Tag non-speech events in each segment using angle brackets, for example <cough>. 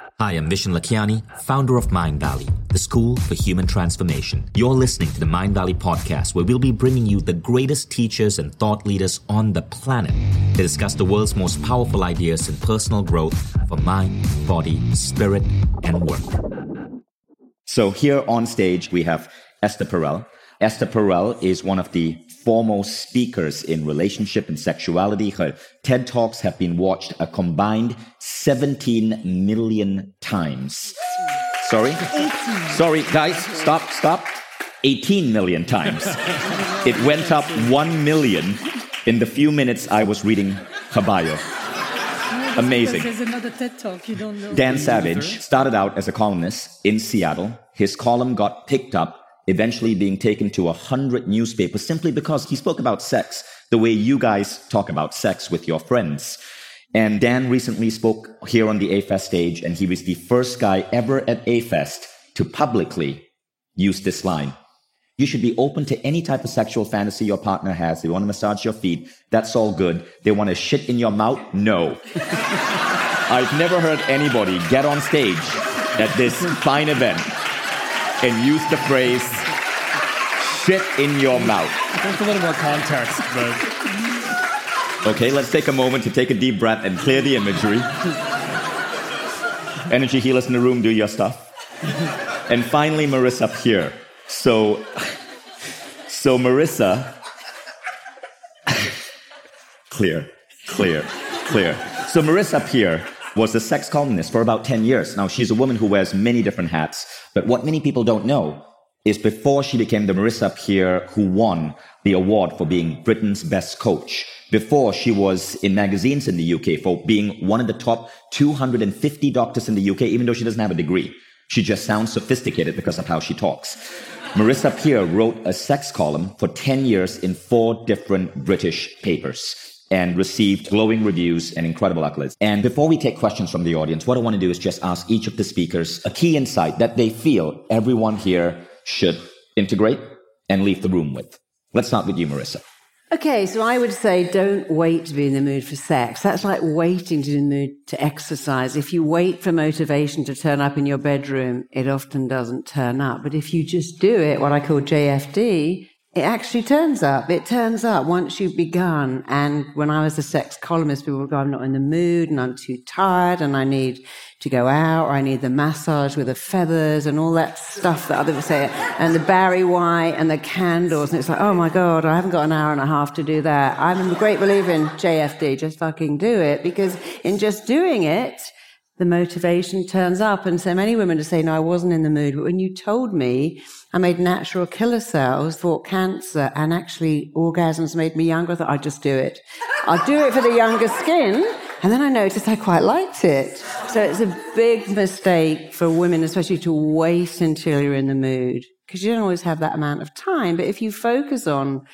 Hi, I'm Vishen Lakhiani, founder of Mindvalley, the school for human transformation. You're listening to the Mindvalley podcast, where we'll be bringing you the greatest teachers and thought leaders on the planet to discuss the world's most powerful ideas in personal growth for mind, body, spirit, and work. So here on stage, we have Esther Perel. Esther Perel is one of the foremost speakers in relationship and sexuality. Her TED Talks have been watched a combined 17 million times. Sorry? 18. Sorry, guys, stop, stop. 18 million times. it went up 1 million in the few minutes I was reading her bio. Amazing. There's another TED Talk you don't know. Dan Savage started out as a columnist in Seattle. His column got picked up eventually being taken to a hundred newspapers simply because he spoke about sex the way you guys talk about sex with your friends. And Dan recently spoke here on the A-Fest stage, and he was the first guy ever at A-Fest to publicly use this line. You should be open to any type of sexual fantasy your partner has. They want to massage your feet. That's all good. They want to shit in your mouth. No. <laughs> I've never heard anybody get on stage at this fine event and use the phrase shit in your mouth. There's a little more context, but. Okay, let's take a moment to take a deep breath and clear the imagery. Energy healers in the room, do your stuff. And finally, Marisa Peer. So, so Marisa, <laughs> clear, clear, clear. So Marisa Peer was a sex columnist for about 10 years. Now, she's a woman who wears many different hats, but what many people don't know is before she became the Marisa Peer who won the award for being Britain's best coach, before she was in magazines in the UK for being one of the top 250 doctors in the UK, even though she doesn't have a degree. She just sounds sophisticated because of how she talks. Marisa Peer wrote a sex column for 10 years in four different British papers and received glowing reviews and incredible accolades. And before we take questions from the audience, what I want to do is just ask each of the speakers a key insight that they feel everyone here should integrate and leave the room with. Let's start with you, Marisa. Okay, so I would say don't wait to be in the mood for sex. That's like waiting to be in the mood to exercise. If you wait for motivation to turn up in your bedroom, it often doesn't turn up. But if you just do it, what I call JFD, it actually turns up. It turns up once you've begun. And when I was a sex columnist, people would go, I'm not in the mood and I'm too tired and I need to go out or I need the massage with the feathers and all that stuff that others say and the Barry White and the candles. And it's like, oh my God, I haven't got an hour and a half to do that. I'm a great believer in JFD. Just fucking do it because in just doing it, the motivation turns up. And so many women to say, no, I wasn't in the mood. But when you told me I made natural killer cells, fought cancer, and actually orgasms made me younger, I thought I'd just do it. I'll do it for the younger skin. And then I noticed I quite liked it. So it's a big mistake for women, especially to wait until you're in the mood. Because you don't always have that amount of time. But if you focus on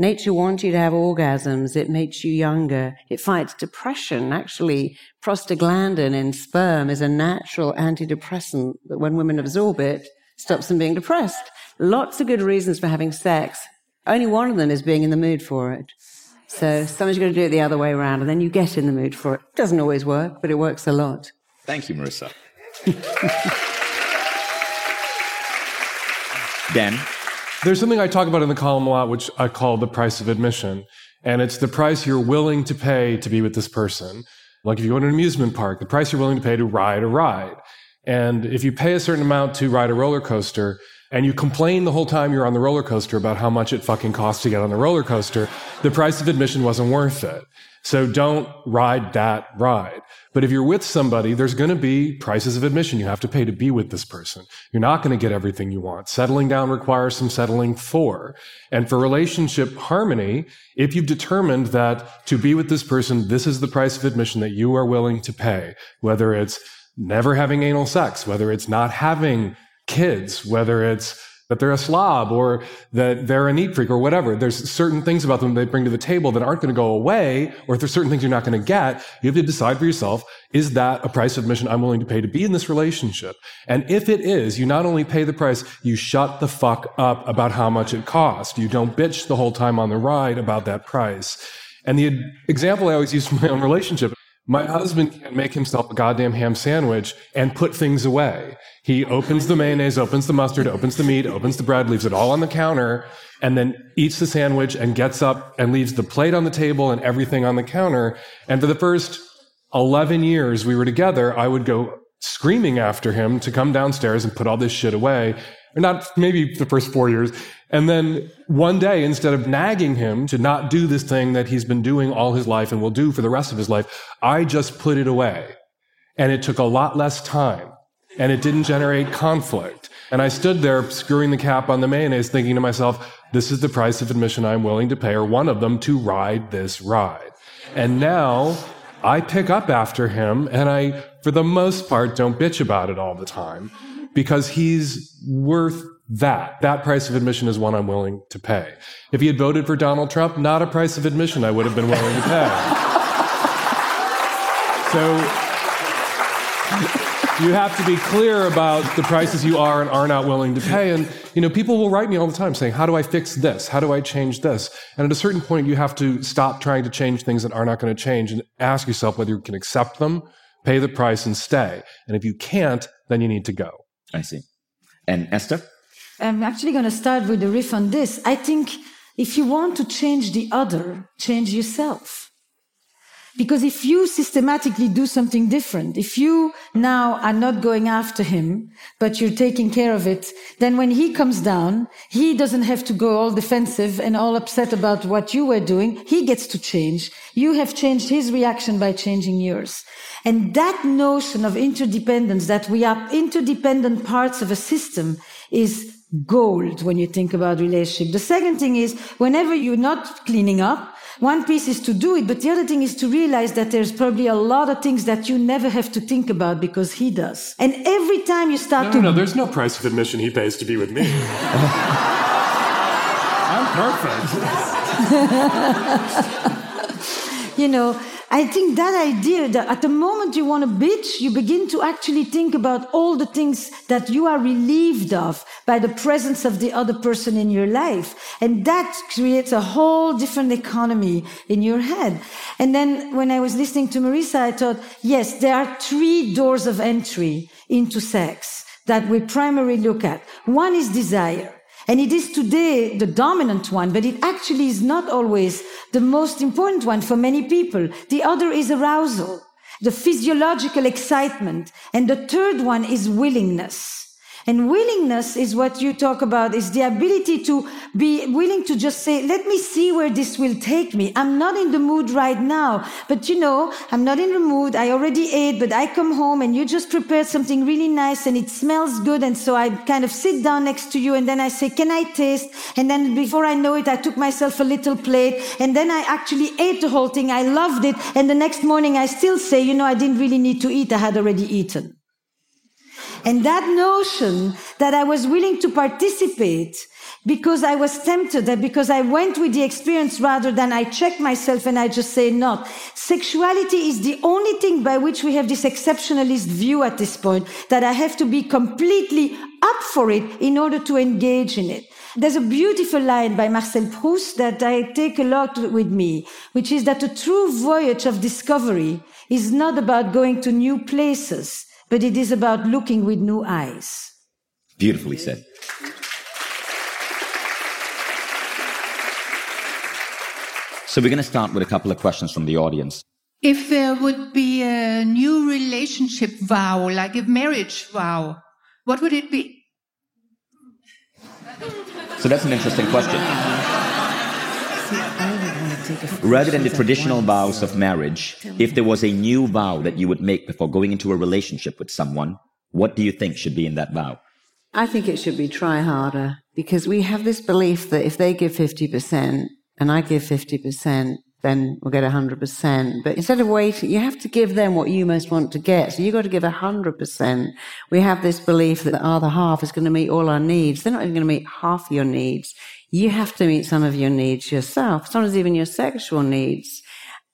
Nature wants you to have orgasms. It makes you younger. It fights depression. Actually, prostaglandin in sperm is a natural antidepressant that when women absorb it, stops them being depressed. Lots of good reasons for having sex. Only one of them is being in the mood for it. So someone's going to do it the other way around, and then you get in the mood for it. it doesn't always work, but it works a lot. Thank you, Marisa. <laughs> Dan? There's something I talk about in the column a lot, which I call the price of admission. And it's the price you're willing to pay to be with this person. Like if you go to an amusement park, the price you're willing to pay to ride a ride. And if you pay a certain amount to ride a roller coaster and you complain the whole time you're on the roller coaster about how much it fucking costs to get on the roller coaster, the price of admission wasn't worth it. So don't ride that ride. But if you're with somebody, there's going to be prices of admission you have to pay to be with this person. You're not going to get everything you want. Settling down requires some settling for. And for relationship harmony, if you've determined that to be with this person, this is the price of admission that you are willing to pay, whether it's never having anal sex, whether it's not having kids, whether it's that they're a slob or that they're a neat freak or whatever. There's certain things about them they bring to the table that aren't going to go away, or if there's certain things you're not going to get, you have to decide for yourself, is that a price of admission I'm willing to pay to be in this relationship? And if it is, you not only pay the price, you shut the fuck up about how much it costs. You don't bitch the whole time on the ride about that price. And the example I always use from my own relationship, My husband can't make himself a goddamn ham sandwich and put things away. He opens the mayonnaise, opens the mustard, opens the meat, opens the bread, leaves it all on the counter, and then eats the sandwich and gets up and leaves the plate on the table and everything on the counter. And for the first 11 years we were together, I would go screaming after him to come downstairs and put all this shit away. Or not maybe the first four years. And then one day, instead of nagging him to not do this thing that he's been doing all his life and will do for the rest of his life, I just put it away. And it took a lot less time and it didn't generate conflict. And I stood there screwing the cap on the mayonnaise thinking to myself, this is the price of admission I'm willing to pay or one of them to ride this ride. And now I pick up after him and I, for the most part, don't bitch about it all the time because he's worth that. That price of admission is one I'm willing to pay. If he had voted for Donald Trump, not a price of admission I would have been willing to pay. <laughs> so you have to be clear about the prices you are and are not willing to pay. And, you know, people will write me all the time saying, how do I fix this? How do I change this? And at a certain point, you have to stop trying to change things that are not going to change and ask yourself whether you can accept them, pay the price and stay. And if you can't, then you need to go. I see. And Esther? I'm actually going to start with a riff on this. I think if you want to change the other, change yourself. Because if you systematically do something different, if you now are not going after him, but you're taking care of it, then when he comes down, he doesn't have to go all defensive and all upset about what you were doing. He gets to change. You have changed his reaction by changing yours. And that notion of interdependence, that we are interdependent parts of a system is gold when you think about relationship. The second thing is whenever you're not cleaning up, one piece is to do it, but the other thing is to realize that there's probably a lot of things that you never have to think about because he does. And every time you start no, to. No, no, there's no price of admission he pays to be with me. <laughs> I'm perfect. <laughs> you know, I think that idea that at the moment you want to bitch, you begin to actually think about all the things that you are relieved of by the presence of the other person in your life. And that creates a whole different economy in your head. And then when I was listening to Marisa, I thought, yes, there are three doors of entry into sex that we primarily look at. One is desire. And it is today the dominant one, but it actually is not always the most important one for many people. The other is arousal, the physiological excitement. And the third one is willingness. And willingness is what you talk about, is the ability to be willing to just say, let me see where this will take me. I'm not in the mood right now, but you know, I'm not in the mood. I already ate, but I come home and you just prepared something really nice and it smells good. And so I kind of sit down next to you and then I say, can I taste? And then before I know it, I took myself a little plate and then I actually ate the whole thing. I loved it. And the next morning I still say, you know, I didn't really need to eat. I had already eaten. And that notion that I was willing to participate because I was tempted that because I went with the experience rather than I check myself and I just say not. Sexuality is the only thing by which we have this exceptionalist view at this point that I have to be completely up for it in order to engage in it. There's a beautiful line by Marcel Proust that I take a lot with me, which is that a true voyage of discovery is not about going to new places but it is about looking with new eyes. Beautifully said. So we're going to start with a couple of questions from the audience. If there would be a new relationship vow, like a marriage vow, what would it be? So that's an interesting question. Rather than the traditional vows of marriage, if there was a new vow that you would make before going into a relationship with someone, what do you think should be in that vow? I think it should be try harder because we have this belief that if they give 50% and I give 50%, then we'll get 100%. But instead of waiting, you have to give them what you most want to get. So you've got to give 100%. We have this belief that the other half is going to meet all our needs. They're not even going to meet half your needs you have to meet some of your needs yourself, sometimes even your sexual needs.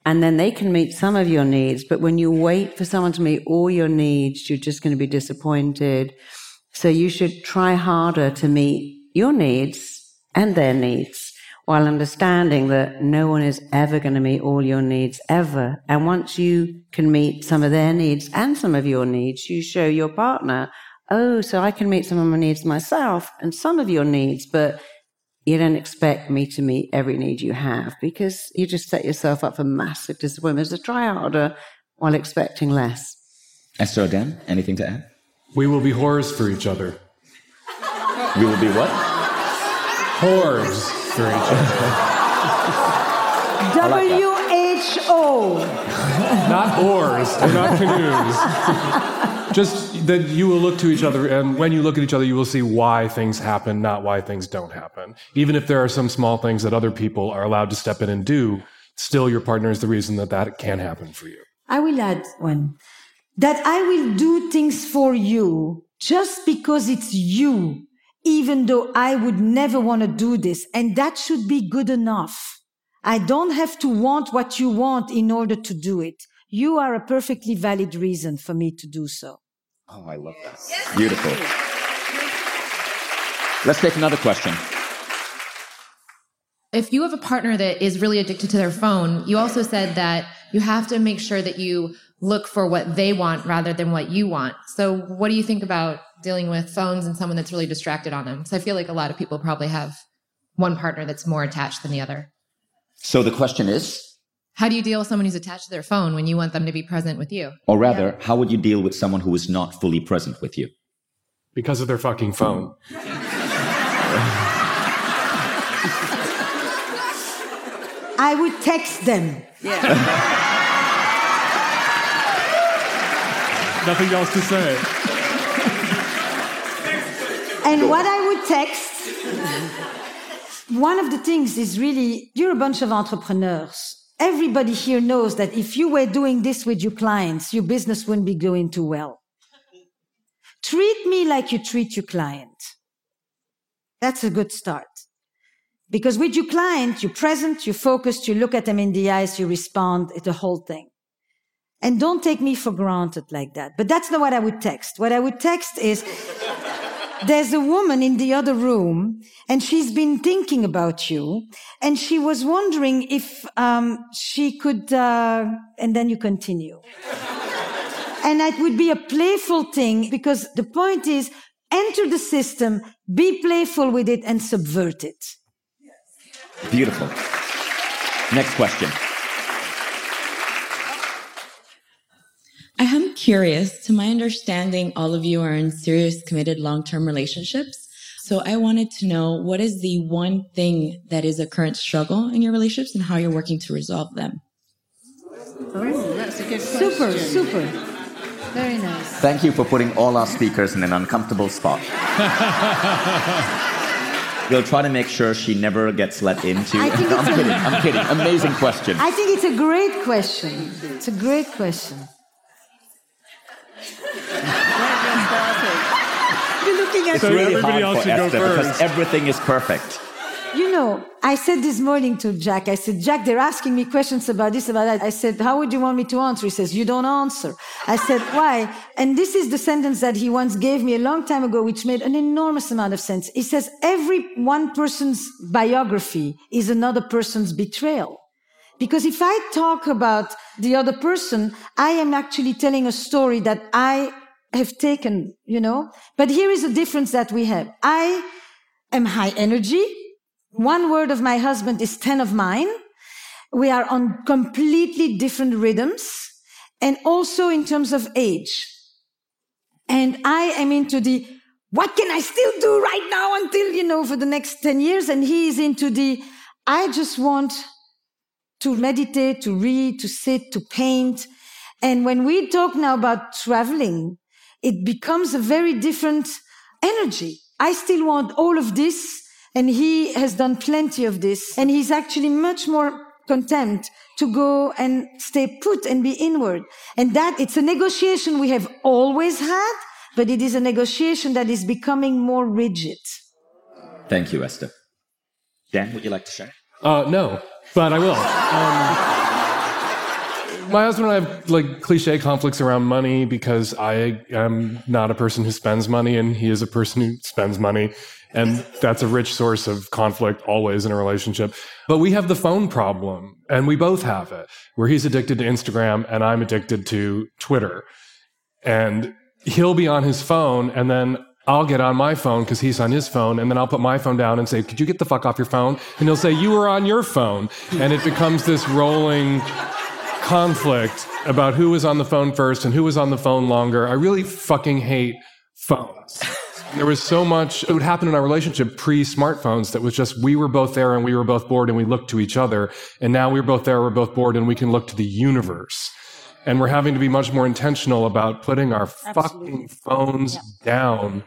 And then they can meet some of your needs. But when you wait for someone to meet all your needs, you're just going to be disappointed. So you should try harder to meet your needs and their needs while understanding that no one is ever going to meet all your needs ever. And once you can meet some of their needs and some of your needs, you show your partner, oh, so I can meet some of my needs myself and some of your needs, but you don't expect me to meet every need you have because you just set yourself up for massive disappointment. So try harder while expecting less. Esther Dan, anything to add? We will be whores for each other. We will be what? Whores for each other. W H O. <laughs> Not oars, or not canoes. <laughs> Just that you will look to each other, and when you look at each other, you will see why things happen, not why things don't happen. Even if there are some small things that other people are allowed to step in and do, still your partner is the reason that that can happen for you. I will add one that I will do things for you just because it's you, even though I would never want to do this. And that should be good enough. I don't have to want what you want in order to do it. You are a perfectly valid reason for me to do so. Oh, I love that. Beautiful. Let's take another question. If you have a partner that is really addicted to their phone, you also said that you have to make sure that you look for what they want rather than what you want. So, what do you think about dealing with phones and someone that's really distracted on them? Because I feel like a lot of people probably have one partner that's more attached than the other. So the question is, How do you deal with someone who's attached to their phone when you want them to be present with you? or rather, how would you deal with someone who is not fully present with you? Because of their fucking phone. <laughs> I would text them. Nothing else to say. <laughs> And what I would text, one of the things is really, you're a bunch of entrepreneurs. Everybody here knows that if you were doing this with your clients, your business wouldn't be going too well. Treat me like you treat your client. That's a good start. Because with your client, you're present, you're focused, you look at them in the eyes, you respond, it's the whole thing. And don't take me for granted like that. But that's not what I would text. What I would text is, <laughs> there's a woman in the other room and she's been thinking about you and she was wondering if um, she could uh, and then you continue <laughs> and it would be a playful thing because the point is enter the system be playful with it and subvert it Beautiful. Next question. I am curious. To my understanding, all of you are in serious, committed, long-term relationships. So I wanted to know what is the one thing that is a current struggle in your relationships and how you're working to resolve them. Oh, that's a good question. super super very nice Thank you for putting all our speakers in an uncomfortable spot. <laughs> we'll try to make sure she never gets let into. I <laughs> think I'm kidding. I'm kidding. Amazing question. i think it's a great question it's a great question You're looking at It's So really everybody hard else for should go Esther because everything is perfect. You know, I said this morning to Jack, I said, Jack, they're asking me questions about this, about that. I said, how would you want me to answer? He says, you don't answer. I said, <laughs> why? And this is the sentence that he once gave me a long time ago, which made an enormous amount of sense. He says, every one person's biography is another person's betrayal. Because if I talk about the other person, I am actually telling a story that I have taken, you know? But here is a difference that we have. I am high energy. One word of my husband is 10 of mine. We are on completely different rhythms and also in terms of age. And I am into the, what can I still do right now until, you know, for the next 10 years? And he is into the, I just want to meditate, to read, to sit, to paint. And when we talk now about traveling, it becomes a very different energy. I still want all of this, and he has done plenty of this, and he's actually much more content to go and stay put and be inward. And that it's a negotiation we have always had, but it is a negotiation that is becoming more rigid. Thank you, Esther. Dan, would you like to share? Uh, no, but I will. Um, my husband and I have like cliche conflicts around money because I am not a person who spends money and he is a person who spends money. And that's a rich source of conflict always in a relationship. But we have the phone problem and we both have it where he's addicted to Instagram and I'm addicted to Twitter. And he'll be on his phone and then I'll get on my phone because he's on his phone, and then I'll put my phone down and say, Could you get the fuck off your phone? And he'll say, You were on your phone. And it becomes this rolling conflict about who was on the phone first and who was on the phone longer. I really fucking hate phones. There was so much, it would happen in our relationship pre smartphones that was just we were both there and we were both bored and we looked to each other. And now we're both there, we're both bored and we can look to the universe. And we're having to be much more intentional about putting our Absolutely. fucking phones yeah. down,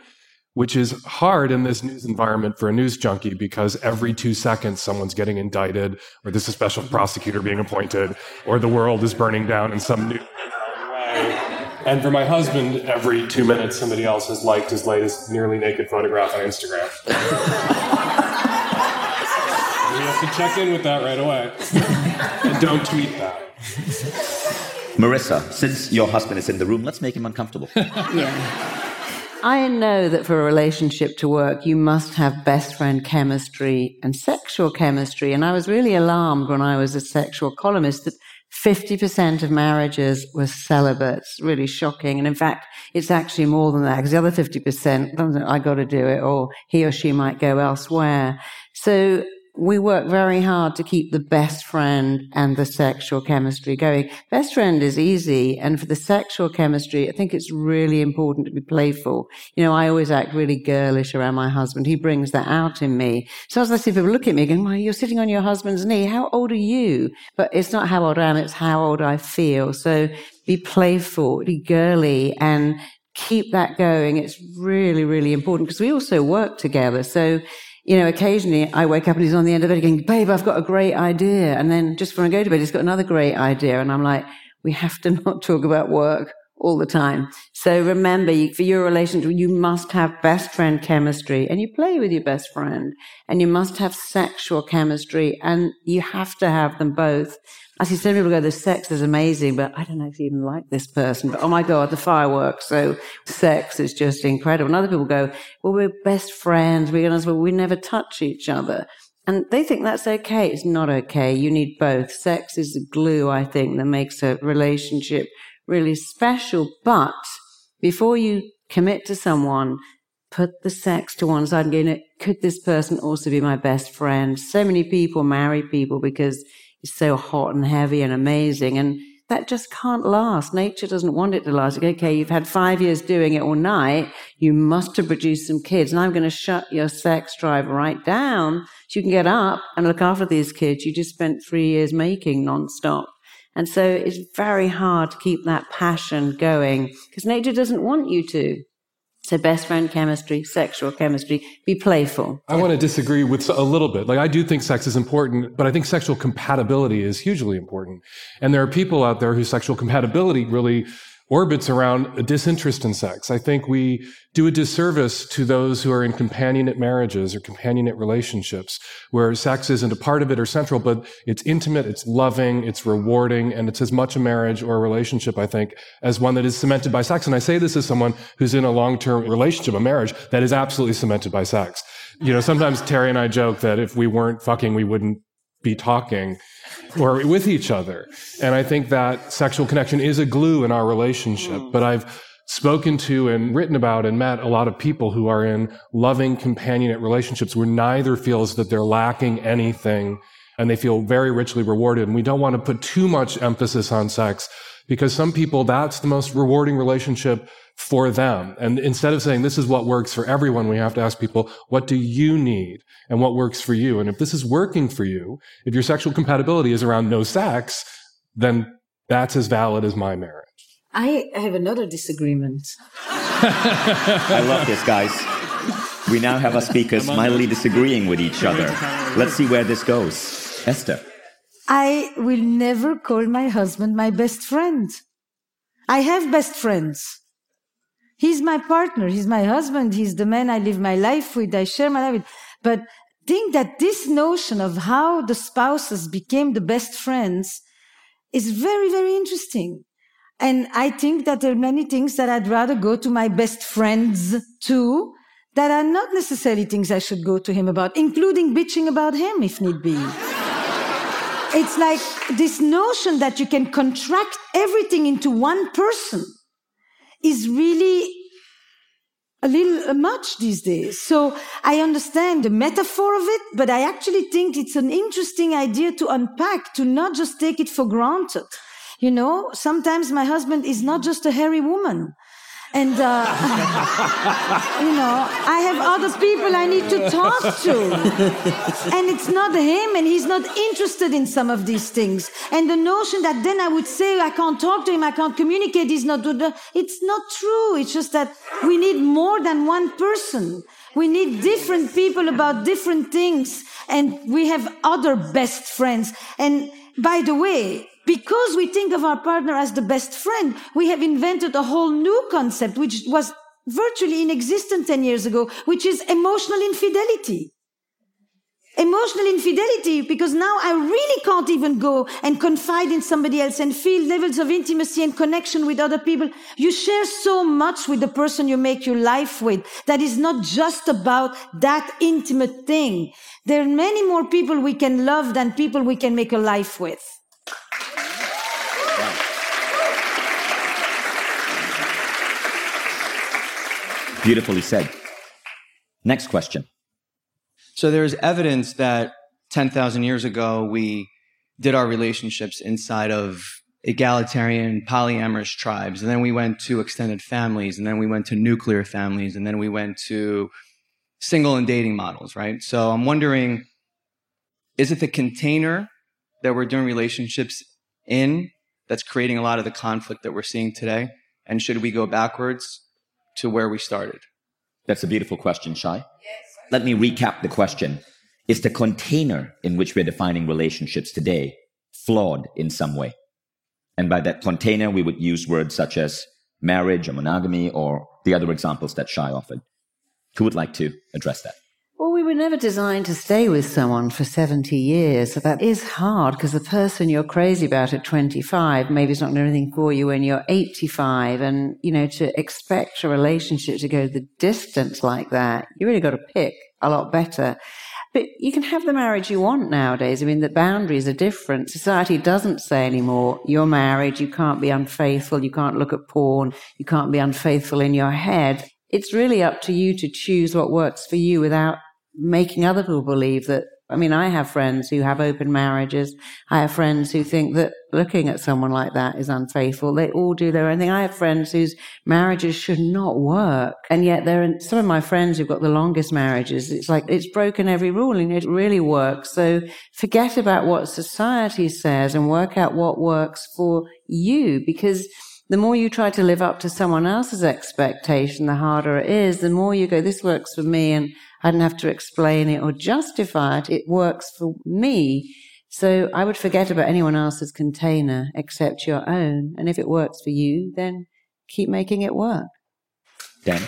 which is hard in this news environment for a news junkie because every two seconds someone's getting indicted, or there's a special prosecutor being appointed, or the world is burning down in some new way. And for my husband, every two minutes somebody else has liked his latest nearly naked photograph on Instagram. <laughs> we have to check in with that right away. and don't tweet that. Marisa, since your husband is in the room, let's make him uncomfortable. <laughs> yeah. I know that for a relationship to work, you must have best friend chemistry and sexual chemistry. And I was really alarmed when I was a sexual columnist that 50% of marriages were celibates. Really shocking. And in fact, it's actually more than that because the other 50%, I got to do it or he or she might go elsewhere. So we work very hard to keep the best friend and the sexual chemistry going. Best friend is easy. And for the sexual chemistry, I think it's really important to be playful. You know, I always act really girlish around my husband. He brings that out in me. So as I see people look at me going, well, you're sitting on your husband's knee. How old are you? But it's not how old I am. It's how old I feel. So be playful, be girly and keep that going. It's really, really important because we also work together. So you know, occasionally I wake up and he's on the end of bed going, babe, I've got a great idea. And then just before I go to bed, he's got another great idea. And I'm like, we have to <laughs> not talk about work all the time. So remember, for your relationship, you must have best friend chemistry and you play with your best friend and you must have sexual chemistry and you have to have them both. I see some people go, the sex is amazing, but I don't know if actually even like this person. But oh my God, the fireworks. So sex is just incredible. And other people go, well, we're best friends. We're going to, well, we never touch each other. And they think that's okay. It's not okay. You need both. Sex is the glue, I think, that makes a relationship really special. But before you commit to someone, put the sex to one side and go, could this person also be my best friend? So many people marry people because is so hot and heavy and amazing. And that just can't last. Nature doesn't want it to last. Okay, you've had five years doing it all night. You must have produced some kids. And I'm going to shut your sex drive right down so you can get up and look after these kids you just spent three years making nonstop. And so it's very hard to keep that passion going because nature doesn't want you to. So best friend chemistry, sexual chemistry, be playful. I want to disagree with a little bit. Like I do think sex is important, but I think sexual compatibility is hugely important. And there are people out there whose sexual compatibility really orbits around a disinterest in sex. I think we do a disservice to those who are in companionate marriages or companionate relationships where sex isn't a part of it or central, but it's intimate, it's loving, it's rewarding, and it's as much a marriage or a relationship, I think, as one that is cemented by sex. And I say this as someone who's in a long-term relationship, a marriage that is absolutely cemented by sex. You know, sometimes Terry and I joke that if we weren't fucking, we wouldn't be talking or with each other. And I think that sexual connection is a glue in our relationship. Mm. But I've spoken to and written about and met a lot of people who are in loving companionate relationships where neither feels that they're lacking anything and they feel very richly rewarded. And we don't want to put too much emphasis on sex because some people, that's the most rewarding relationship for them. And instead of saying this is what works for everyone, we have to ask people, what do you need and what works for you? And if this is working for you, if your sexual compatibility is around no sex, then that's as valid as my marriage. I have another disagreement. I love this, guys. We now have our speakers mildly disagreeing with each other. Let's see where this goes. Esther. I will never call my husband my best friend. I have best friends. He's my partner. He's my husband. He's the man I live my life with. I share my life with. But think that this notion of how the spouses became the best friends is very, very interesting. And I think that there are many things that I'd rather go to my best friends to that are not necessarily things I should go to him about, including bitching about him if need be. it's like this notion that you can contract everything into one person is really a little uh, much these days. So I understand the metaphor of it, but I actually think it's an interesting idea to unpack, to not just take it for granted. You know, sometimes my husband is not just a hairy woman. And, uh, <laughs> you know, I have other people I need to talk to. and it's not him, and he's not interested in some of these things. And the notion that then I would say, I can't talk to him, I can't communicate, he's not good. It's not true. It's just that we need more than one person. We need different people about different things. And we have other best friends. And by the way, because we think of our partner as the best friend, we have invented a whole new concept, which was virtually inexistent 10 years ago, which is emotional infidelity. Emotional infidelity, because now I really can't even go and confide in somebody else and feel levels of intimacy and connection with other people. You share so much with the person you make your life with that is not just about that intimate thing. There are many more people we can love than people we can make a life with. Beautifully said. Next question. So there's evidence that 10,000 years ago, we did our relationships inside of egalitarian polyamorous tribes. And then we went to extended families. And then we went to nuclear families. And then we went to single and dating models, right? So I'm wondering, is it the container that we're doing relationships in that's creating a lot of the conflict that we're seeing today? And should we go backwards to where we started? That's a beautiful question, Shai. Yes. Let me recap the question. Is the container in which we're defining relationships today flawed in some way? And by that container, we would use words such as marriage or monogamy or the other examples that Shai offered. Who would like to address that? Well, we were never designed to stay with someone for 70 years. So that is hard because the person you're crazy about at 25 maybe is not doing anything for you when you're 85. And, you know, to expect a relationship to go the distance like that, you really got to pick a lot better. But you can have the marriage you want nowadays. I mean, the boundaries are different. Society doesn't say anymore, you're married, you can't be unfaithful, you can't look at porn, you can't be unfaithful in your head. It's really up to you to choose what works for you without making other people believe that I mean, I have friends who have open marriages. I have friends who think that looking at someone like that is unfaithful. They all do their own thing. I have friends whose marriages should not work. And yet there are some of my friends who've got the longest marriages. It's like it's broken every rule and it really works. So forget about what society says and work out what works for you because the more you try to live up to someone else's expectation, the harder it is. The more you go, this works for me and I don't have to explain it or justify it. It works for me. So I would forget about anyone else's container except your own. And if it works for you, then keep making it work. Dan?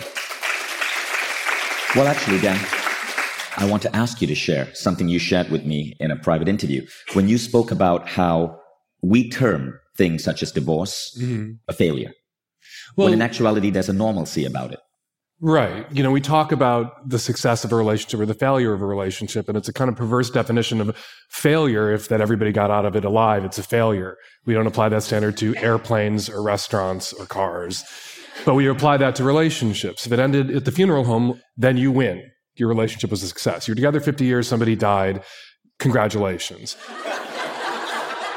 Well, actually, Dan, I want to ask you to share something you shared with me in a private interview when you spoke about how we term things such as divorce mm-hmm. a failure. Well, when in actuality, there's a normalcy about it. Right. You know, we talk about the success of a relationship or the failure of a relationship, and it's a kind of perverse definition of failure if that everybody got out of it alive. It's a failure. We don't apply that standard to airplanes or restaurants or cars, but we apply that to relationships. If it ended at the funeral home, then you win. Your relationship was a success. You're together 50 years, somebody died. Congratulations.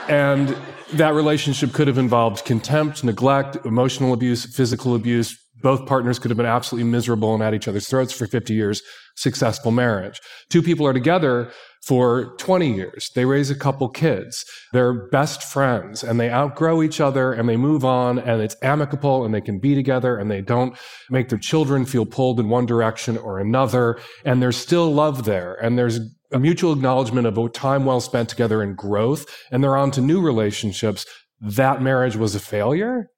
and that relationship could have involved contempt, neglect, emotional abuse, physical abuse, both partners could have been absolutely miserable and at each other's throats for 50 years. Successful marriage. Two people are together for 20 years. They raise a couple kids. They're best friends and they outgrow each other and they move on and it's amicable and they can be together and they don't make their children feel pulled in one direction or another. And there's still love there and there's a mutual acknowledgement of a time well spent together and growth. And they're on to new relationships. That marriage was a failure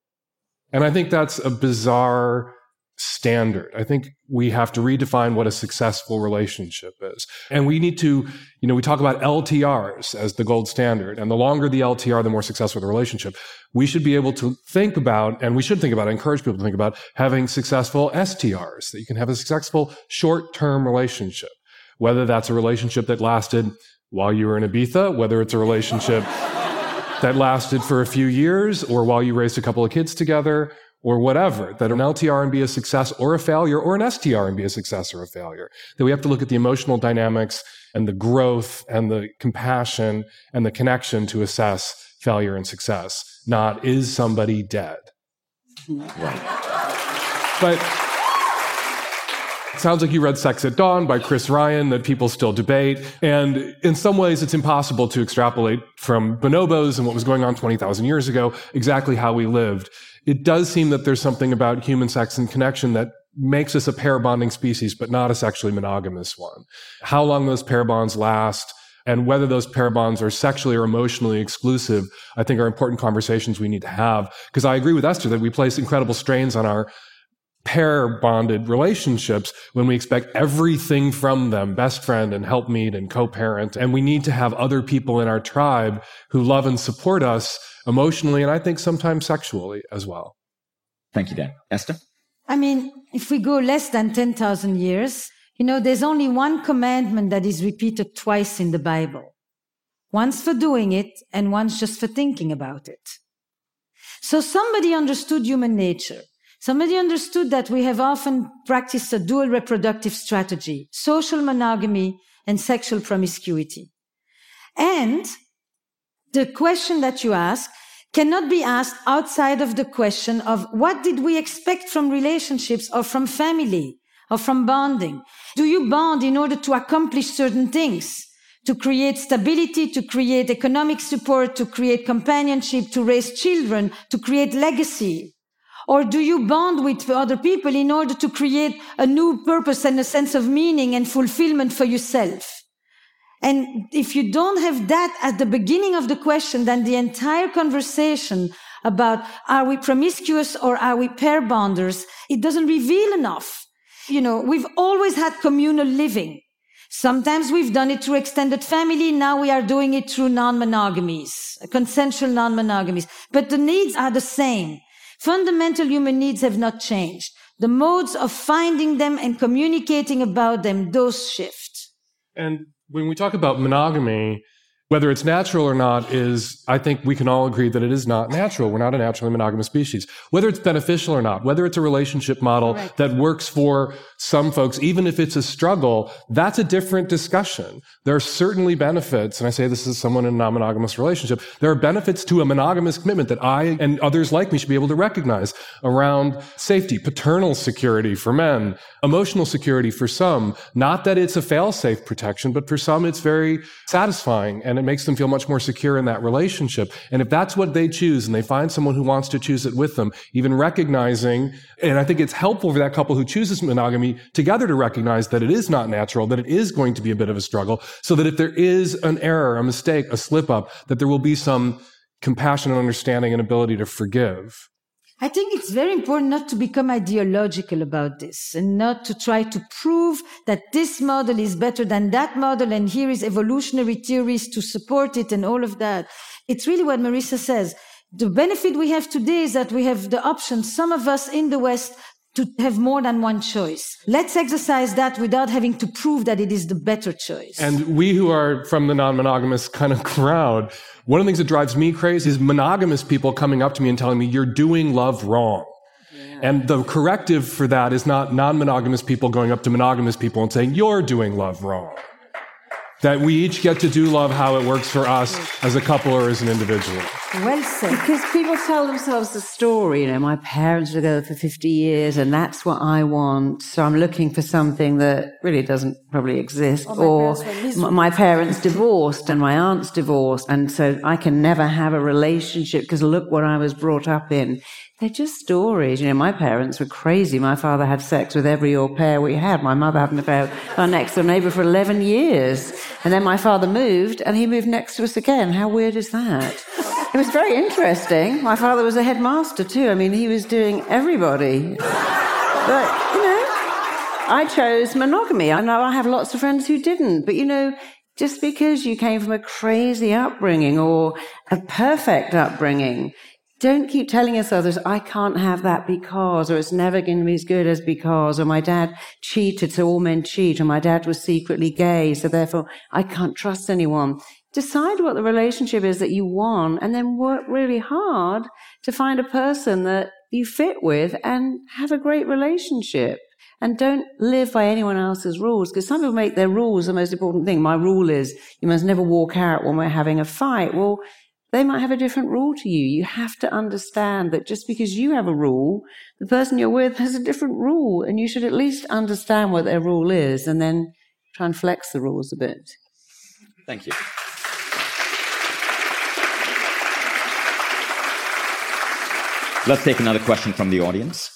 and I think that's a bizarre standard. I think we have to redefine what a successful relationship is. And we need to, you know, we talk about LTRs as the gold standard. And the longer the LTR, the more successful the relationship. We should be able to think about, and we should think about, encourage people to think about having successful STRs, that you can have a successful short term relationship. Whether that's a relationship that lasted while you were in Ibiza, whether it's a relationship that lasted for a few years or while you raised a couple of kids together or whatever, that an LTR and be a success or a failure, or an STR and be a success or a failure. That we have to look at the emotional dynamics and the growth and the compassion and the connection to assess failure and success, not is somebody dead. Mm-hmm. Right. But it sounds like you read Sex at Dawn by Chris Ryan that people still debate. And in some ways, it's impossible to extrapolate from bonobos and what was going on 20,000 years ago exactly how we lived it does seem that there's something about human sex and connection that makes us a pair bonding species, but not a sexually monogamous one. How long those pair bonds last and whether those pair bonds are sexually or emotionally exclusive, I think are important conversations we need to have. Because I agree with Esther that we place incredible strains on our pair bonded relationships when we expect everything from them, best friend and helpmeet and co-parent. And we need to have other people in our tribe who love and support us emotionally and I think sometimes sexually as well. Thank you, Dan. Esther? I mean, if we go less than 10,000 years, you know, there's only one commandment that is repeated twice in the Bible. Once for doing it and once just for thinking about it. So somebody understood human nature. Somebody understood that we have often practiced a dual reproductive strategy, social monogamy and sexual promiscuity. And the question that you ask cannot be asked outside of the question of what did we expect from relationships or from family or from bonding? Do you bond in order to accomplish certain things? To create stability, to create economic support, to create companionship, to raise children, to create legacy? Or do you bond with other people in order to create a new purpose and a sense of meaning and fulfillment for yourself? And if you don't have that at the beginning of the question, then the entire conversation about are we promiscuous or are we pair bonders, it doesn't reveal enough. You know, we've always had communal living. Sometimes we've done it through extended family. Now we are doing it through non-monogamies, consensual non-monogamies. But the needs are the same. Fundamental human needs have not changed. The modes of finding them and communicating about them, those shift. And when we talk about monogamy, whether it's natural or not is, I think we can all agree that it is not natural. We're not a naturally monogamous species. Whether it's beneficial or not, whether it's a relationship model Correct. that works for some folks, even if it's a struggle, that's a different discussion. There are certainly benefits, and I say this as someone in a non-monogamous relationship, there are benefits to a monogamous commitment that I and others like me should be able to recognize around safety, paternal security for men, emotional security for some. Not that it's a fail-safe protection, but for some it's very satisfying and it makes them feel much more secure in that relationship. And if that's what they choose and they find someone who wants to choose it with them, even recognizing, and I think it's helpful for that couple who chooses monogamy together to recognize that it is not natural, that it is going to be a bit of a struggle, so that if there is an error, a mistake, a slip up, that there will be some compassion and understanding and ability to forgive. I think it's very important not to become ideological about this and not to try to prove that this model is better than that model and here is evolutionary theories to support it and all of that. It's really what Marisa says. The benefit we have today is that we have the option. Some of us in the West to have more than one choice. Let's exercise that without having to prove that it is the better choice. And we who are from the non-monogamous kind of <laughs> crowd, one of the things that drives me crazy is monogamous people coming up to me and telling me you're doing love wrong. Yeah. And the corrective for that is not non-monogamous people going up to monogamous people and saying you're doing love wrong that we each get to do love how it works for us as a couple or as an individual. Well said. Because people tell themselves the story, you know, my parents were together for 50 years and that's what I want. So I'm looking for something that really doesn't probably exist. or my parents divorced and my aunt's divorced. And so I can never have a relationship because look what I was brought up in. They're just stories. You know, my parents were crazy. My father had sex with every au pair we had. My mother had an affair with our next door neighbor for 11 years. And then my father moved and he moved next to us again. How weird is that? It was very interesting. My father was a headmaster too. I mean, he was doing everybody. but, you know, I chose monogamy. I know I have lots of friends who didn't, but you know, just because you came from a crazy upbringing or a perfect upbringing, don't keep telling yourself that I can't have that because, or it's never going to be as good as because, or my dad cheated, so all men cheat, or my dad was secretly gay, so therefore I can't trust anyone. Decide what the relationship is that you want and then work really hard to find a person that you fit with and have a great relationship. And don't live by anyone else's rules because some people make their rules the most important thing. My rule is you must never walk out when we're having a fight. Well, they might have a different rule to you. You have to understand that just because you have a rule, the person you're with has a different rule, and you should at least understand what their rule is and then try and flex the rules a bit. Thank you. Let's take another question from the audience.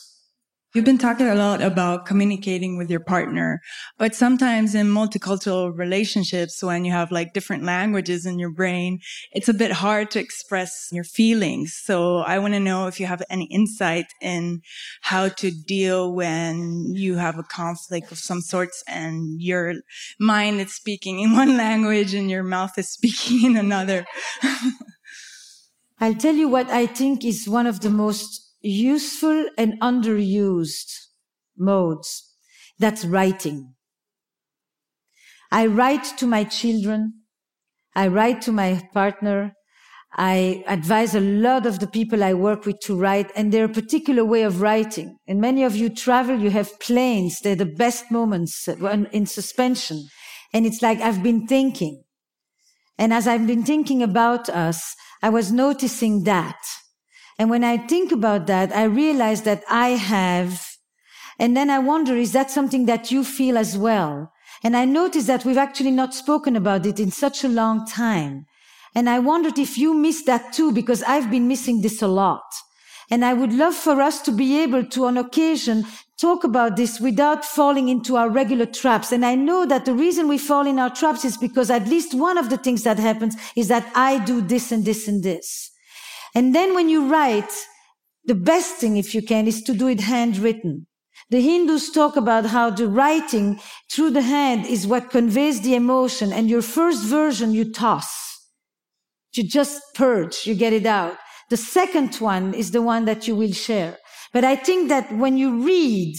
You've been talking a lot about communicating with your partner, but sometimes in multicultural relationships, when you have like different languages in your brain, it's a bit hard to express your feelings. So I want to know if you have any insight in how to deal when you have a conflict of some sorts and your mind is speaking in <laughs> one language and your mouth is speaking in another. <laughs> I'll tell you what I think is one of the most useful and underused modes. That's writing. I write to my children. I write to my partner. I advise a lot of the people I work with to write and their particular way of writing. And many of you travel, you have planes. They're the best moments in suspension. And it's like I've been thinking. And as I've been thinking about us, I was noticing that and when I think about that, I realize that I have, and then I wonder, is that something that you feel as well? And I notice that we've actually not spoken about it in such a long time. And I wondered if you miss that too, because I've been missing this a lot. And I would love for us to be able to, on occasion, talk about this without falling into our regular traps. And I know that the reason we fall in our traps is because at least one of the things that happens is that I do this and this and this. And then when you write, the best thing, if you can, is to do it handwritten. The Hindus talk about how the writing through the hand is what conveys the emotion and your first version you toss. You just purge, you get it out. The second one is the one that you will share. But I think that when you read,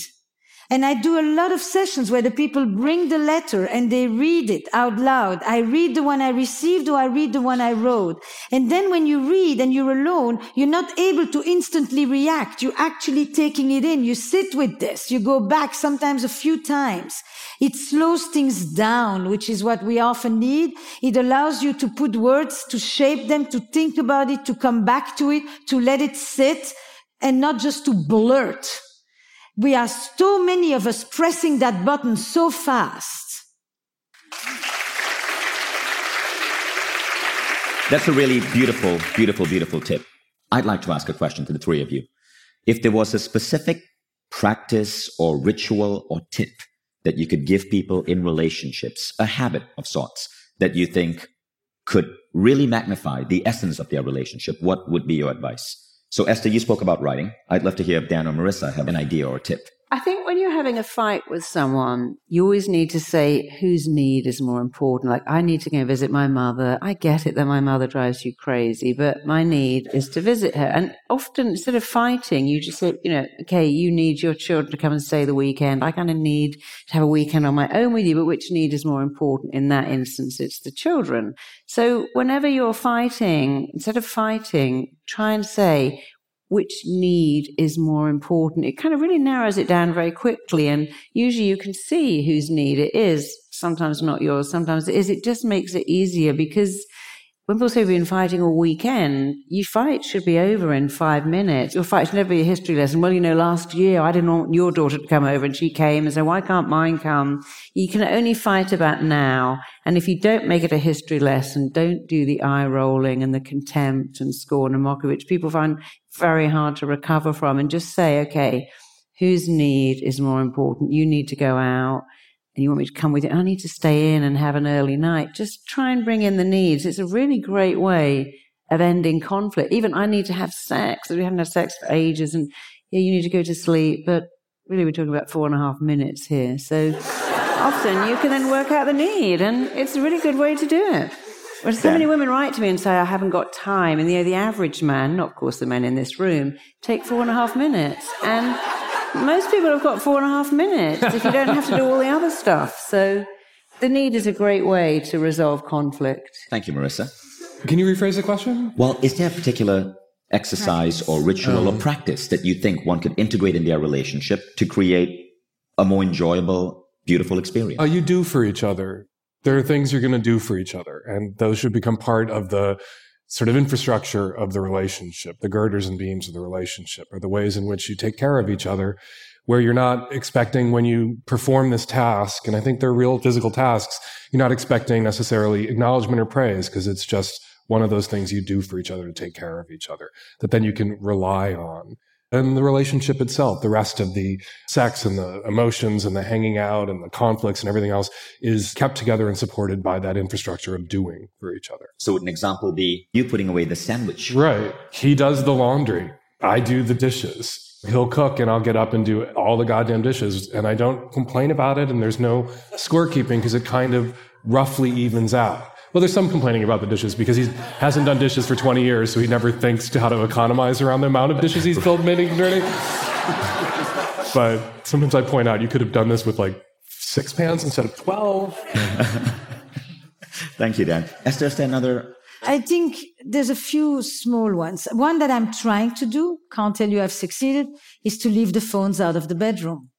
and I do a lot of sessions where the people bring the letter and they read it out loud. I read the one I received or I read the one I wrote. And then when you read and you're alone, you're not able to instantly react. You're actually taking it in. You sit with this. You go back sometimes a few times. It slows things down, which is what we often need. It allows you to put words, to shape them, to think about it, to come back to it, to let it sit and not just to blurt we are so many of us pressing that button so fast. That's a really beautiful, beautiful, beautiful tip. I'd like to ask a question to the three of you. If there was a specific practice or ritual or tip that you could give people in relationships, a habit of sorts that you think could really magnify the essence of their relationship, what would be your advice? So, Esther, you spoke about writing. I'd love to hear if Dan or Marisa have an idea or a tip. I think when you're having a fight with someone, you always need to say whose need is more important. Like, I need to go visit my mother. I get it that my mother drives you crazy, but my need is to visit her. And often, instead of fighting, you just say, you know, okay, you need your children to come and stay the weekend. I kind of need to have a weekend on my own with you, but which need is more important? In that instance, it's the children. So whenever you're fighting, instead of fighting, try and say, which need is more important. It kind of really narrows it down very quickly. And usually you can see whose need it is. Sometimes not yours, sometimes it is. It just makes it easier because when people say we've been fighting all weekend, your fight should be over in five minutes. Your fight should never be a history lesson. Well, you know, last year I didn't want your daughter to come over and she came and said, why can't mine come? You can only fight about now. And if you don't make it a history lesson, don't do the eye rolling and the contempt and scorn and mockery, which people find very hard to recover from and just say, okay, whose need is more important? You need to go out and you want me to come with you, I need to stay in and have an early night. Just try and bring in the needs. It's a really great way of ending conflict. Even I need to have sex. We haven't had sex for ages and yeah, you need to go to sleep, but really we're talking about four and a half minutes here. So often you can then work out the need, and it's a really good way to do it. Well, so many women write to me and say, I haven't got time. And you know, the average man, not of course the men in this room, take four and a half minutes. And most people have got four and a half minutes if you don't have to do all the other stuff. So the need is a great way to resolve conflict. Thank you, Marisa. Can you rephrase the question? Well, is there a particular exercise or ritual or practice that you think one could integrate in their relationship to create a more enjoyable, beautiful experience? Uh, you do for each other. There are things you're going to do for each other, and those should become part of the sort of infrastructure of the relationship, the girders and beams of the relationship, or the ways in which you take care of each other, where you're not expecting when you perform this task, and I think they're real physical tasks, you're not expecting necessarily acknowledgement or praise because it's just one of those things you do for each other to take care of each other that then you can rely on and the relationship itself, the rest of the sex and the emotions and the hanging out and the conflicts and everything else is kept together and supported by that infrastructure of doing for each other. So would an example be you putting away the sandwich? Right. He does the laundry. I do the dishes. He'll cook and I'll get up and do all the goddamn dishes. And I don't complain about it. And there's no scorekeeping because it kind of roughly evens out. Well, there's some complaining about the dishes because he hasn't done dishes for 20 years, so he never thinks to how to economize around the amount of dishes he's filled making dirty. but sometimes I point out you could have done this with like six pans instead of 12. <laughs> Thank you, Dan. Esther, is there another? I think there's a few small ones. One that I'm trying to do, can't tell you I've succeeded, is to leave the phones out of the bedroom.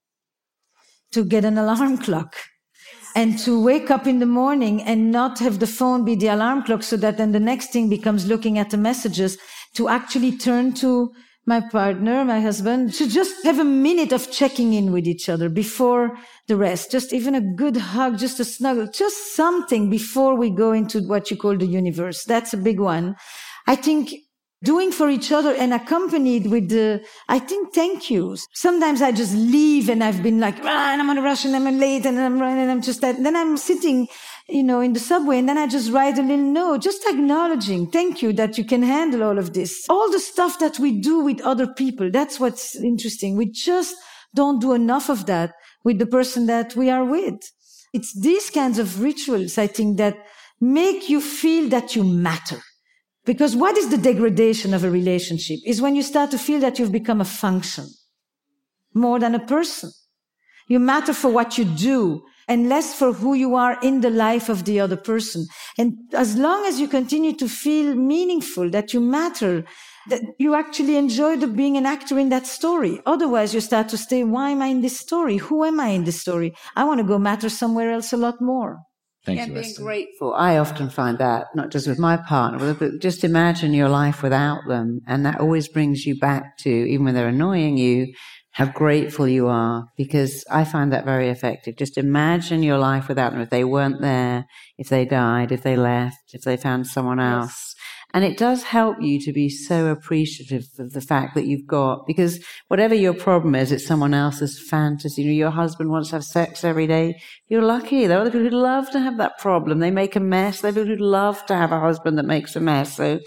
To get an alarm <laughs> clock and to wake up in the morning and not have the phone be the alarm clock so that then the next thing becomes looking at the messages to actually turn to my partner, my husband, to just have a minute of checking in with each other before the rest. Just even a good hug, just a snuggle, just something before we go into what you call the universe. That's a big one. I think doing for each other and accompanied with the, I think, thank yous. Sometimes I just leave and I've been like, ah, and I'm on a rush and I'm late and I'm running and I'm just that. Then I'm sitting, you know, in the subway and then I just write a little note, just acknowledging, thank you that you can handle all of this. All the stuff that we do with other people. That's what's interesting. We just don't do enough of that with the person that we are with. It's these kinds of rituals, I think, that make you feel that you matter because what is the degradation of a relationship is when you start to feel that you've become a function more than a person. You matter for what you do and less for who you are in the life of the other person. And as long as you continue to feel meaningful, that you matter, that you actually enjoy the being an actor in that story. Otherwise, you start to say, why am I in this story? Who am I in this story? I want to go matter somewhere else a lot more. Thank yeah, you, being Esther. grateful. I often find that, not just with my partner, but just imagine your life without them. And that always brings you back to, even when they're annoying you, how grateful you are. Because I find that very effective. Just imagine your life without them. If they weren't there, if they died, if they left, if they found someone else. And it does help you to be so appreciative of the fact that you've got, because whatever your problem is, it's someone else's fantasy. You know, your husband wants to have sex every day. You're lucky. There are other people who'd love to have that problem. They make a mess. There are people who'd love to have a husband that makes a mess. So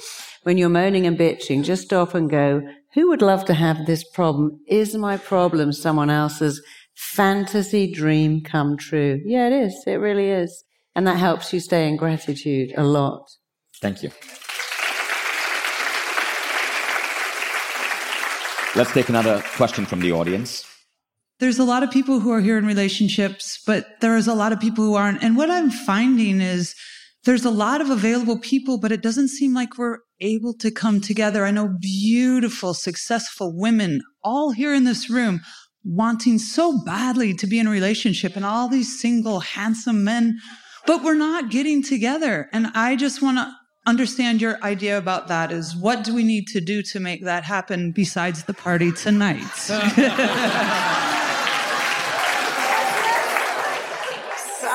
when you're moaning and bitching, just stop and go, who would love to have this problem? Is my problem someone else's fantasy dream come true? Yeah, it is. It really is. And that helps you stay in gratitude a lot. Thank you. Let's take another question from the audience. There's a lot of people who are here in relationships, but there's a lot of people who aren't. And what I'm finding is there's a lot of available people, but it doesn't seem like we're able to come together. I know beautiful, successful women all here in this room wanting so badly to be in a relationship and all these single, handsome men, but we're not getting together. And I just want to understand your idea about that is what do we need to do to make that happen besides the party tonight? <laughs>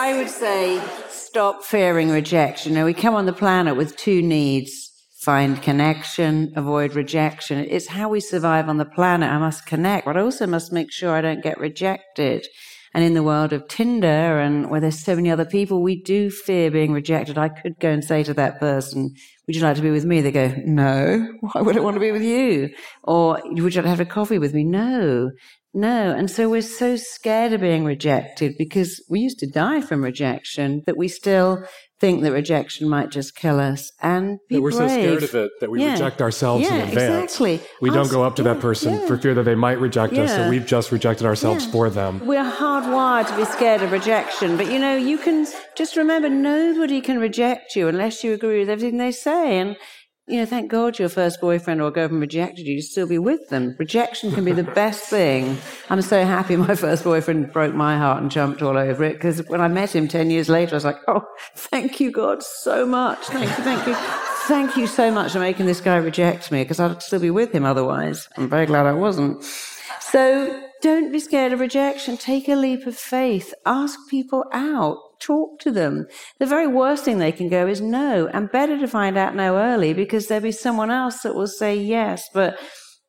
I would say stop fearing rejection. You know, we come on the planet with two needs find connection, avoid rejection. It's how we survive on the planet. I must connect, but I also must make sure I don't get rejected. And in the world of Tinder and where there's so many other people, we do fear being rejected. I could go and say to that person, would you like to be with me? They go, no. <laughs> Why would I want to be with you? Or would you like to have a coffee with me? No. No. And so we're so scared of being rejected because we used to die from rejection that we still think that rejection might just kill us and be that we're brave. so scared of it that we Yeah. reject ourselves yeah, in advance. Exactly. We don't go up to that person yeah. for fear that they might reject us, so we've just rejected ourselves Yeah. for them. We're hardwired to be scared of rejection, but you know, you can just remember nobody can reject you unless you agree with everything they say. And, you know, thank God your first boyfriend or girlfriend rejected you, you still be with them. Rejection can be the best thing. I'm so happy my first boyfriend broke my heart and jumped all over it because when I met him 10 years later, I was like, oh, thank you, God, so much. Thank you, thank you. Thank you so much for making this guy reject me because I'd still be with him otherwise. I'm very glad I wasn't. So don't be scared of rejection. Take a leap of faith. Ask people out. Talk to them. The very worst thing they can go is no. And better to find out no early because there'll be someone else that will say yes. But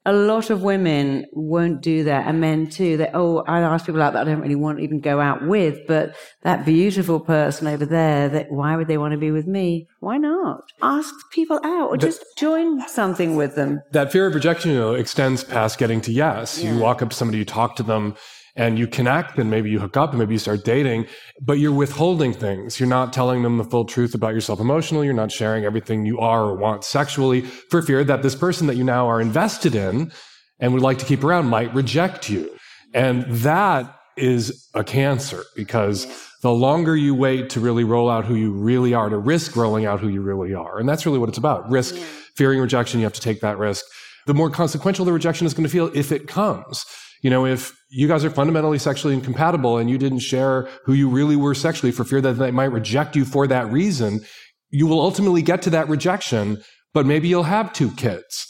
a lot of women won't do that and men too. They, oh, I ask people out that I don't really want to even go out with, but that beautiful person over there, that why would they want to be with me? Why not? Ask people out or just join something with them. That fear of rejection, you know, extends past getting to yes. You walk up to somebody, you talk to them, and you connect, and maybe you hook up, and maybe you start dating, but you're withholding things. You're not telling them the full truth about yourself emotionally. You're not sharing everything you are or want sexually for fear that this person that you now are invested in and would like to keep around might reject you. And that is a cancer because the longer you wait to really roll out who you really are, to risk rolling out who you really are. And that's really what it's about. Risk, fearing rejection, you have to take that risk. The more consequential the rejection is going to feel if it comes. You know, if you guys are fundamentally sexually incompatible and you didn't share who you really were sexually for fear that they might reject you for that reason, you will ultimately get to that rejection, but maybe you'll have two kids.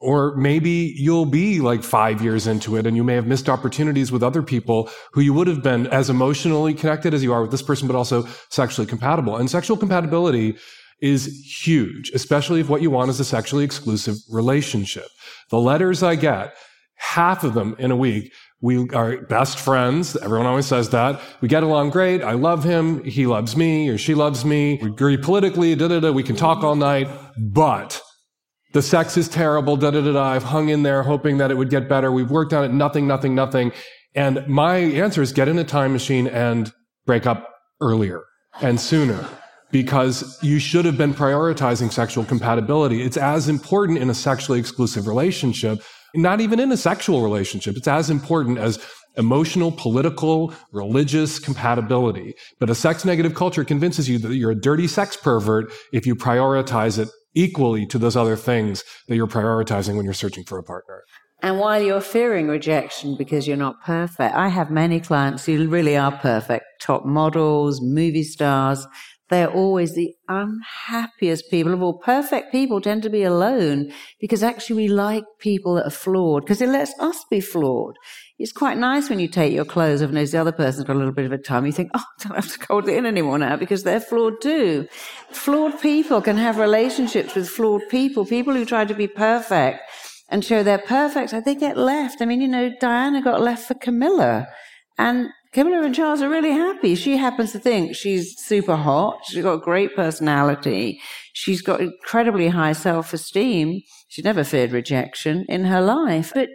Or maybe you'll be like five years into it and you may have missed opportunities with other people who you would have been as emotionally connected as you are with this person, but also sexually compatible. And sexual compatibility is huge, especially if what you want is a sexually exclusive relationship. The letters I get, half of them in a week, we are best friends. Everyone always says that. We get along great. I love him. He loves me or she loves me. We agree politically. Da, da, da. We can talk all night, but the sex is terrible. Da, da, da, da. I've hung in there hoping that it would get better. We've worked on it. Nothing, nothing, nothing. And my answer is get in a time machine and break up earlier and sooner because you should have been prioritizing sexual compatibility. It's as important in a sexually exclusive relationship, not even in a sexual relationship. It's as important as emotional, political, religious compatibility. But a sex negative culture convinces you that you're a dirty sex pervert if you prioritize it equally to those other things that you're prioritizing when you're searching for a partner. And while you're fearing rejection because you're not perfect, I have many clients who really are perfect. Top models, movie stars. They're always the unhappiest people of all. Perfect people tend to be alone because actually we like people that are flawed because it lets us be flawed. It's quite nice when you take your clothes off and the other person's got a little bit of a tum. You think, oh, <laughs> I don't have to hold it in anymore now because they're flawed too. Flawed people can have relationships with flawed people. People who try to be perfect and show they're perfect, they get left. I mean, you know, Diana got left for Camilla. And Camilla and Charles are really happy. She happens to think she's super hot. She's got a great personality. She's got incredibly high self-esteem. She's never feared rejection in her life. But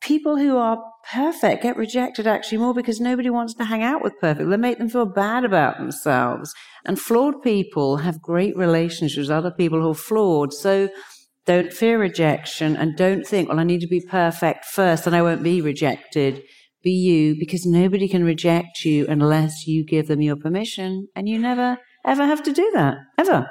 people who are perfect get rejected actually more because nobody wants to hang out with perfect. They make them feel bad about themselves. And flawed people have great relationships with other people who are flawed. So don't fear rejection and don't think, well, I need to be perfect first and I won't be rejected. Be you because nobody can reject you unless you give them your permission and you never ever have to do that. Ever.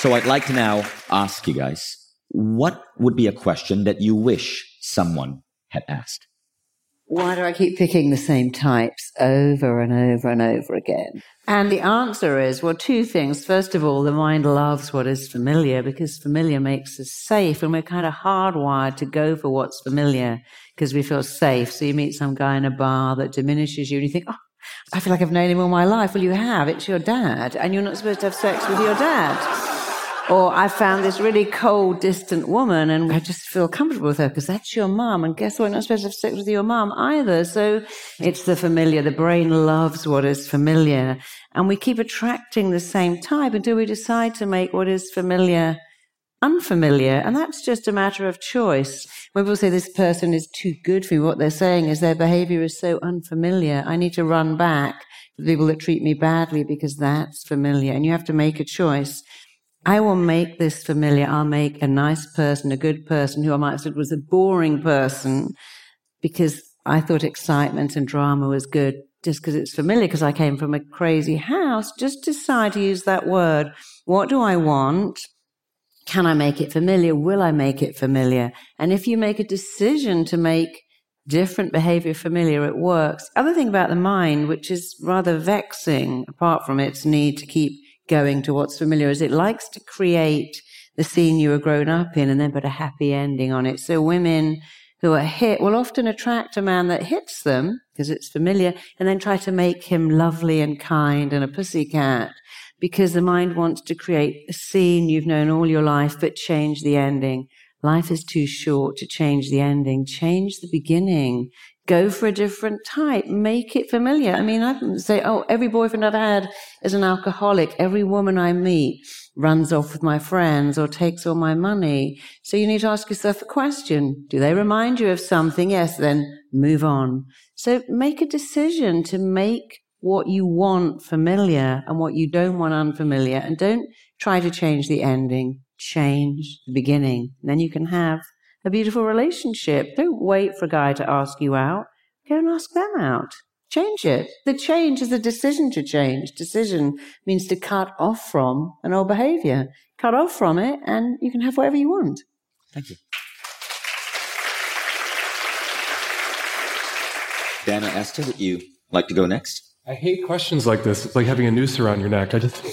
So I'd like to now ask you guys, what would be a question that you wish someone had asked? Why do I keep picking the same types over and over and over again? And the answer is, well, two things. First of all, the mind loves what is familiar because familiar makes us safe and we're kind of hardwired to go for what's familiar because we feel safe. So you meet some guy in a bar that diminishes you and you think, oh, I feel like I've known him all my life. Well, you have. It's your dad and you're not supposed to have sex with your dad. Or I found this really cold, distant woman and I just feel comfortable with her because that's your mum. And guess what? You're not supposed to have sex with your mum either. So it's the familiar. The brain loves what is familiar. And we keep attracting the same type until we decide to make what is familiar unfamiliar. And that's just a matter of choice. When people say this person is too good for me, what they're saying is their behavior is so unfamiliar. I need to run back to the people that treat me badly because that's familiar. And you have to make a choice. I will make this familiar. I'll make a nice person, a good person who I might have said was a boring person because I thought excitement and drama was good just because it's familiar because I came from a crazy house. Just decide to use that word. What do I want? Can I make it familiar? Will I make it familiar? And if you make a decision to make different behavior familiar, it works. Other thing about the mind, which is rather vexing, apart from its need to keep going to what's familiar, is it likes to create the scene you were grown up in and then put a happy ending on it. So women who are hit will often attract a man that hits them because it's familiar and then try to make him lovely and kind and a pussycat because the mind wants to create a scene you've known all your life, but change the ending. Life is too short to change the ending. Change the beginning. Go for a different type. Make it familiar. I mean, I say, oh, every boyfriend I've had is an alcoholic. Every woman I meet runs off with my friends or takes all my money. So you need to ask yourself a question. Do they remind you of something? Yes, then move on. So make a decision to make what you want familiar and what you don't want unfamiliar and don't try to change the ending. Change the beginning. Then you can have a beautiful relationship. Don't wait for a guy to ask you out. Go and ask them out. Change it. The change is a decision to change. Decision means to cut off from an old behavior. Cut off from it and you can have whatever you want. Thank you. Dana, Esther, would you like to go next? I hate questions like this. It's like having a noose around your neck. I just.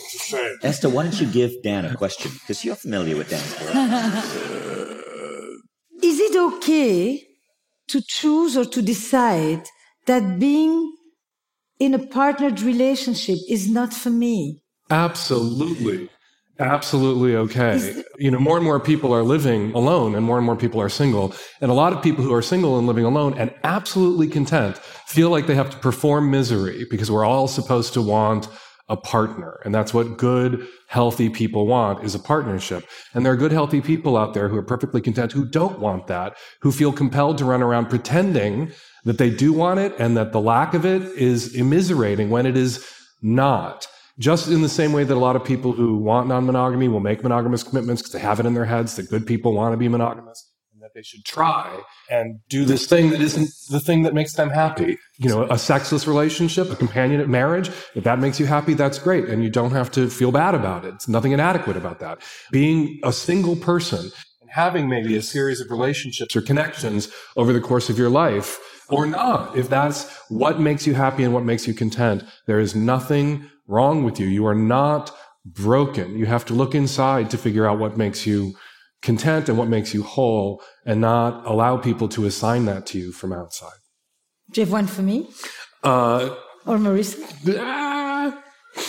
Esther, why don't you give Dan a question? Because you're familiar with Dan's <laughs> work. Is okay to choose or to decide that being in a partnered relationship is not for me? Absolutely. Absolutely okay. You know, more and more people are living alone and more and more people are single. And a lot of people who are single and living alone and absolutely content feel like they have to perform misery because we're all supposed to want a partner. And that's what good, healthy people want is a partnership. And there are good, healthy people out there who are perfectly content who don't want that, who feel compelled to run around pretending that they do want it and that the lack of it is immiserating when it is not. Just in the same way that a lot of people who want non-monogamy will make monogamous commitments because they have it in their heads that good people want to be monogamous they should try and do this thing that isn't the thing that makes them happy. You know, a sexless relationship, a companionate marriage, if that makes you happy, that's great. And you don't have to feel bad about it. It's nothing inadequate about that. Being a single person and having maybe a series of relationships or connections over the course of your life or not, if that's what makes you happy and what makes you content, there is nothing wrong with you. You are not broken. You have to look inside to figure out what makes you content and what makes you whole and not allow people to assign that to you from outside. Do you have one for me? Uh, or Marisa? <laughs>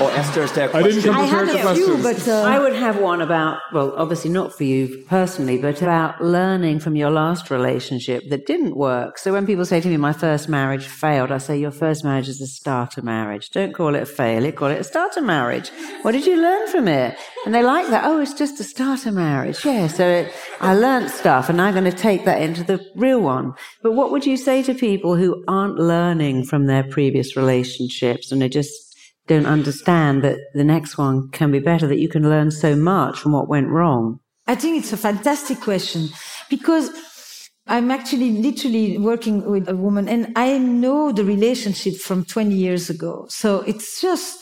Or Esther, is there a I didn't question? come I prepared have to a few, questions. but uh, I would have one about, well, obviously not for you personally, but about learning from your last relationship that didn't work. So when people say to me, my first marriage failed, I say, your first marriage is a starter marriage. Don't call it a failure, call it a starter marriage. What did you learn from it? And they like that. Oh, it's just a starter marriage. Yeah. So it, I learned stuff and I'm going to take that into the real one. But what would you say to people who aren't learning from their previous relationships and they just don't understand that the next one can be better, that you can learn so much from what went wrong? I think it's a fantastic question because I'm actually literally working with a woman and I know the relationship from 20 years ago. So it's just,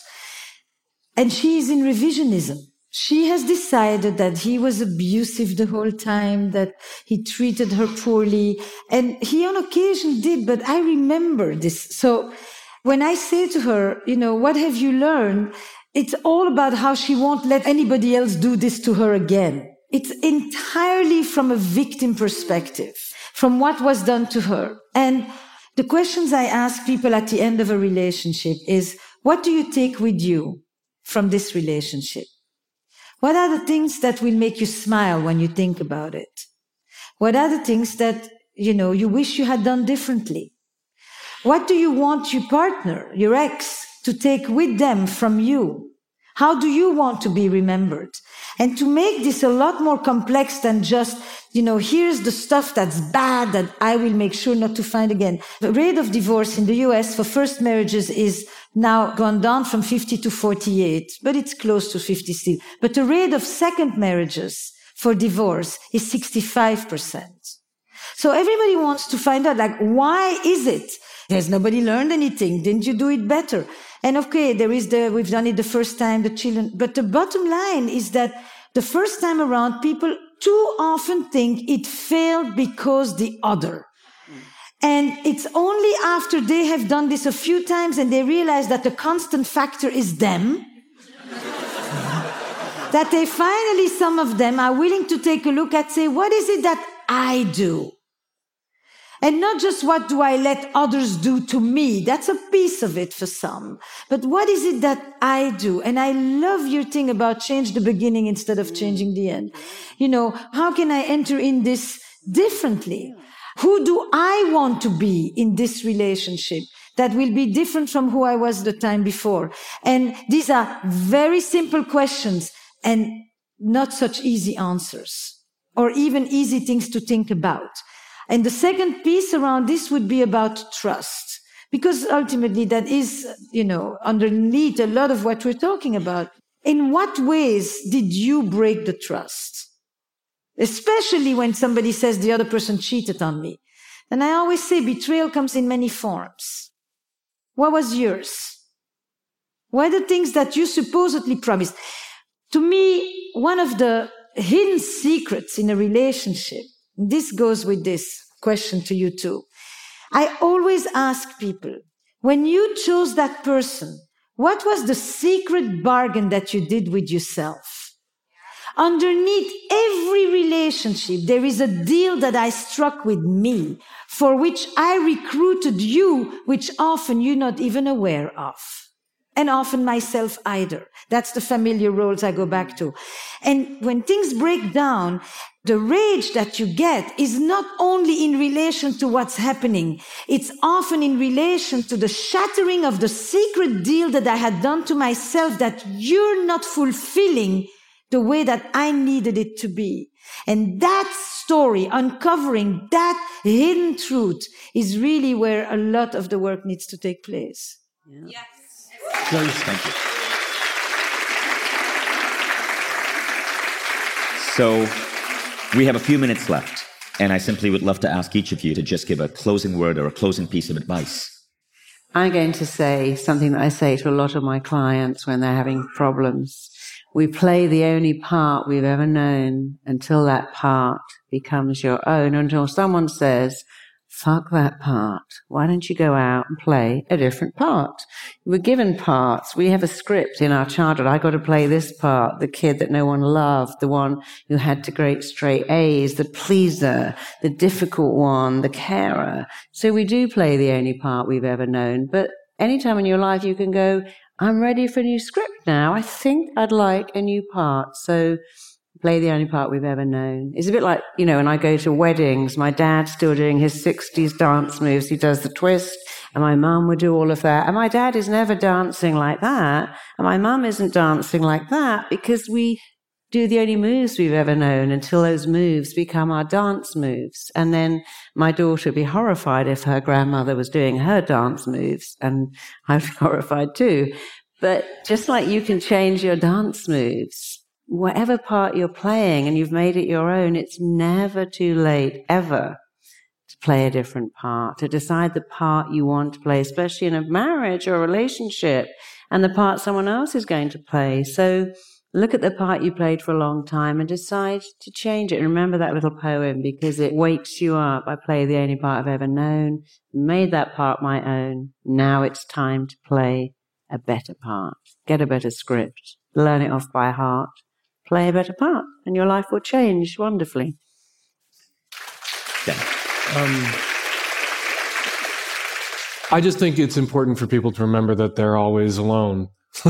and she is in revisionism. She has decided that he was abusive the whole time, that he treated her poorly. And he on occasion did, but I remember this. So when I say to her, you know, what have you learned? It's all about how she won't let anybody else do this to her again. It's entirely from a victim perspective, from what was done to her. And the questions I ask people at the end of a relationship is, what do you take with you from this relationship? What are the things that will make you smile when you think about it? What are the things that, you know, you wish you had done differently? What do you want your partner, your ex, to take with them from you? How do you want to be remembered? And to make this a lot more complex than just, you know, here's the stuff that's bad that I will make sure not to find again. The rate of divorce in the US for first marriages is now gone down from 50 to 48, but it's close to 50 still. But the rate of second marriages for divorce is 65%. So everybody wants to find out, like, why is it? Has nobody learned anything? Didn't you do it better? And okay, there is the, we've done it the first time, the children, but the bottom line is that the first time around, people too often think it failed because the other. And it's only after they have done this a few times and they realize that the constant factor is them that they finally, some of them are willing to take a look at, say, what is it that I do? And not just what do I let others do to me? That's a piece of it for some. But what is it that I do? And I love your thing about change the beginning instead of changing the end. You know, how can I enter in this differently? Who do I want to be in this relationship? that will be different from who I was the time before. And these are very simple questions and not such easy answers or even easy things to think about. And the second piece around this would be about trust. Because ultimately that is, you know, underneath a lot of what we're talking about. In what ways did you break the trust? Especially when somebody says the other person cheated on me. And I always say betrayal comes in many forms. What was yours? What are the things that you supposedly promised? To me, one of the hidden secrets in a relationship this goes with this question to you too. I always ask people, when you chose that person, what was the secret bargain that you did with yourself? Underneath every relationship, there is a deal that I struck with me for which I recruited you, which often you're not even aware of and often myself either. That's the familiar roles I go back to. And when things break down, the rage that you get is not only in relation to what's happening. It's often in relation to the shattering of the secret deal that I had done to myself that you're not fulfilling the way that I needed it to be. And that story, uncovering that hidden truth is really where a lot of the work needs to take place. Yeah. Yes. Please, thank you. So we have a few minutes left, and I simply would love to ask each of you to just give a closing word or a closing piece of advice. I'm going to say something that I say to a lot of my clients when they're having problems. We play the only part we've ever known until that part becomes your own, until someone says, fuck that part. Why don't you go out and play a different part? We're given parts. We have a script in our childhood. I got to play this part, the kid that no one loved, the one who had to great straight A's, the pleaser, the difficult one, the carer. So we do play the only part we've ever known. But anytime in your life you can go, I'm ready for a new script now. I think I'd like a new part. So play the only part we've ever known. It's a bit like, you know, when I go to weddings, my dad's still doing his 60s dance moves. He does the twist, and my mum would do all of that. And my dad is never dancing like that. And my mum isn't dancing like that because we do the only moves we've ever known until those moves become our dance moves. And then my daughter would be horrified if her grandmother was doing her dance moves, and I'd be <laughs> horrified too. But just like you can change your dance moves, whatever part you're playing and you've made it your own, it's never too late, ever, to play a different part, to decide the part you want to play, especially in a marriage or a relationship, and the part someone else is going to play. So look at the part you played for a long time and decide to change it. Remember that little poem because it wakes you up. I play the only part I've ever known, made that part my own. Now it's time to play a better part, get a better script, learn it off by heart play a better part, and your life will change wonderfully. Yeah. Um, I just think it's important for people to remember that they're always alone. <laughs>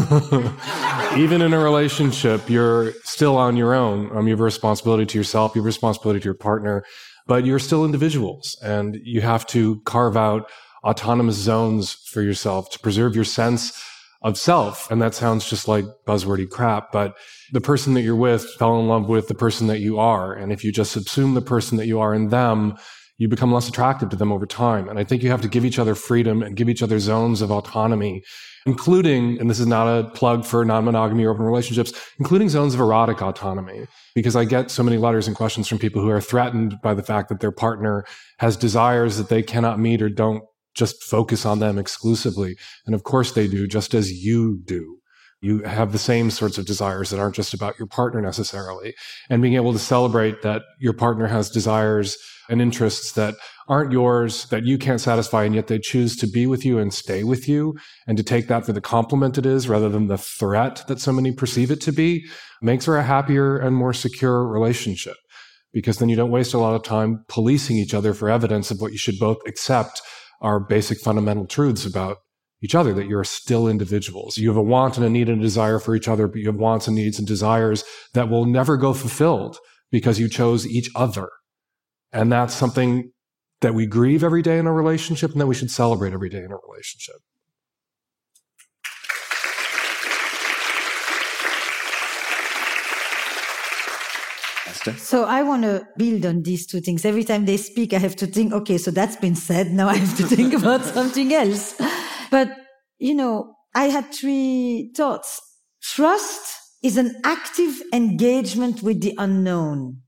even in a relationship, you're still on your own. Um, you have a responsibility to yourself, you have a responsibility to your partner, but you're still individuals and you have to carve out autonomous zones for yourself to preserve your sense of self. And that sounds just like buzzwordy crap, but the person that you're with fell in love with the person that you are. And if you just subsume the person that you are in them, you become less attractive to them over time. And I think you have to give each other freedom and give each other zones of autonomy, including, and this is not a plug for non-monogamy or open relationships, including zones of erotic autonomy. Because I get so many letters and questions from people who are threatened by the fact that their partner has desires that they cannot meet or don't just focus on them exclusively. And of course they do, just as you do. You have the same sorts of desires that aren't just about your partner necessarily. And being able to celebrate that your partner has desires and interests that aren't yours, that you can't satisfy, and yet they choose to be with you and stay with you, and to take that for the compliment it is rather than the threat that so many perceive it to be, makes for a happier and more secure relationship. Because then you don't waste a lot of time policing each other for evidence of what you should both accept are basic fundamental truths about each other that you're still individuals. You have a want and a need and a desire for each other, but you have wants and needs and desires that will never go fulfilled because you chose each other. And that's something that we grieve every day in a relationship and that we should celebrate every day in a relationship. So I want to build on these two things. Every time they speak, I have to think, okay, so that's been said. Now I have to think <laughs> about something else. But, you know, I had three thoughts. Trust is an active engagement with the unknown,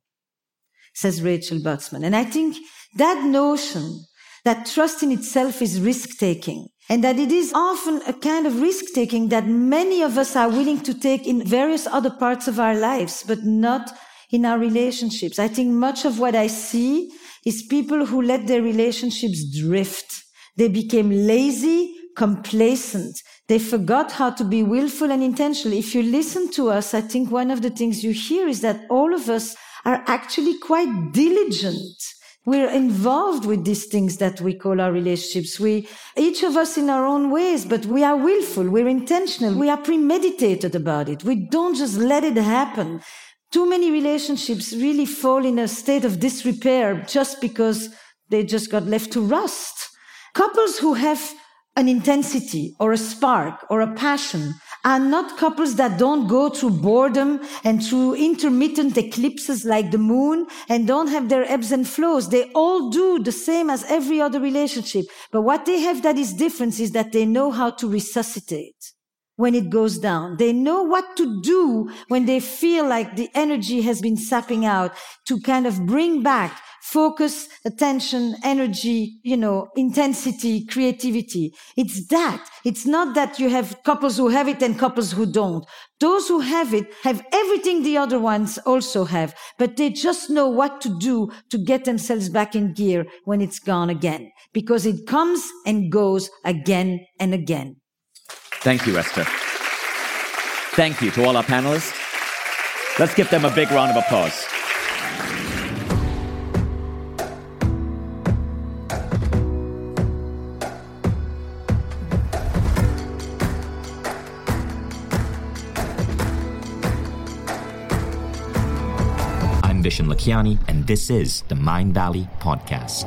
says Rachel Botsman. And I think that notion that trust in itself is risk taking and that it is often a kind of risk taking that many of us are willing to take in various other parts of our lives, but not in our relationships. I think much of what I see is people who let their relationships drift. They became lazy, complacent. They forgot how to be willful and intentional. If you listen to us, I think one of the things you hear is that all of us are actually quite diligent. We're involved with these things that we call our relationships. We, each of us in our own ways, but we are willful. We're intentional. We are premeditated about it. We don't just let it happen. Too many relationships really fall in a state of disrepair just because they just got left to rust. Couples who have an intensity or a spark or a passion are not couples that don't go through boredom and through intermittent eclipses like the moon and don't have their ebbs and flows. They all do the same as every other relationship. But what they have that is different is that they know how to resuscitate when it goes down. They know what to do when they feel like the energy has been sapping out to kind of bring back focus, attention, energy, you know, intensity, creativity. It's that. It's not that you have couples who have it and couples who don't. Those who have it have everything the other ones also have, but they just know what to do to get themselves back in gear when it's gone again, because it comes and goes again and again. Thank you, Esther. Thank you to all our panelists. Let's give them a big round of applause. I'm Vishen Lakhiani, and this is the Mindvalley Podcast.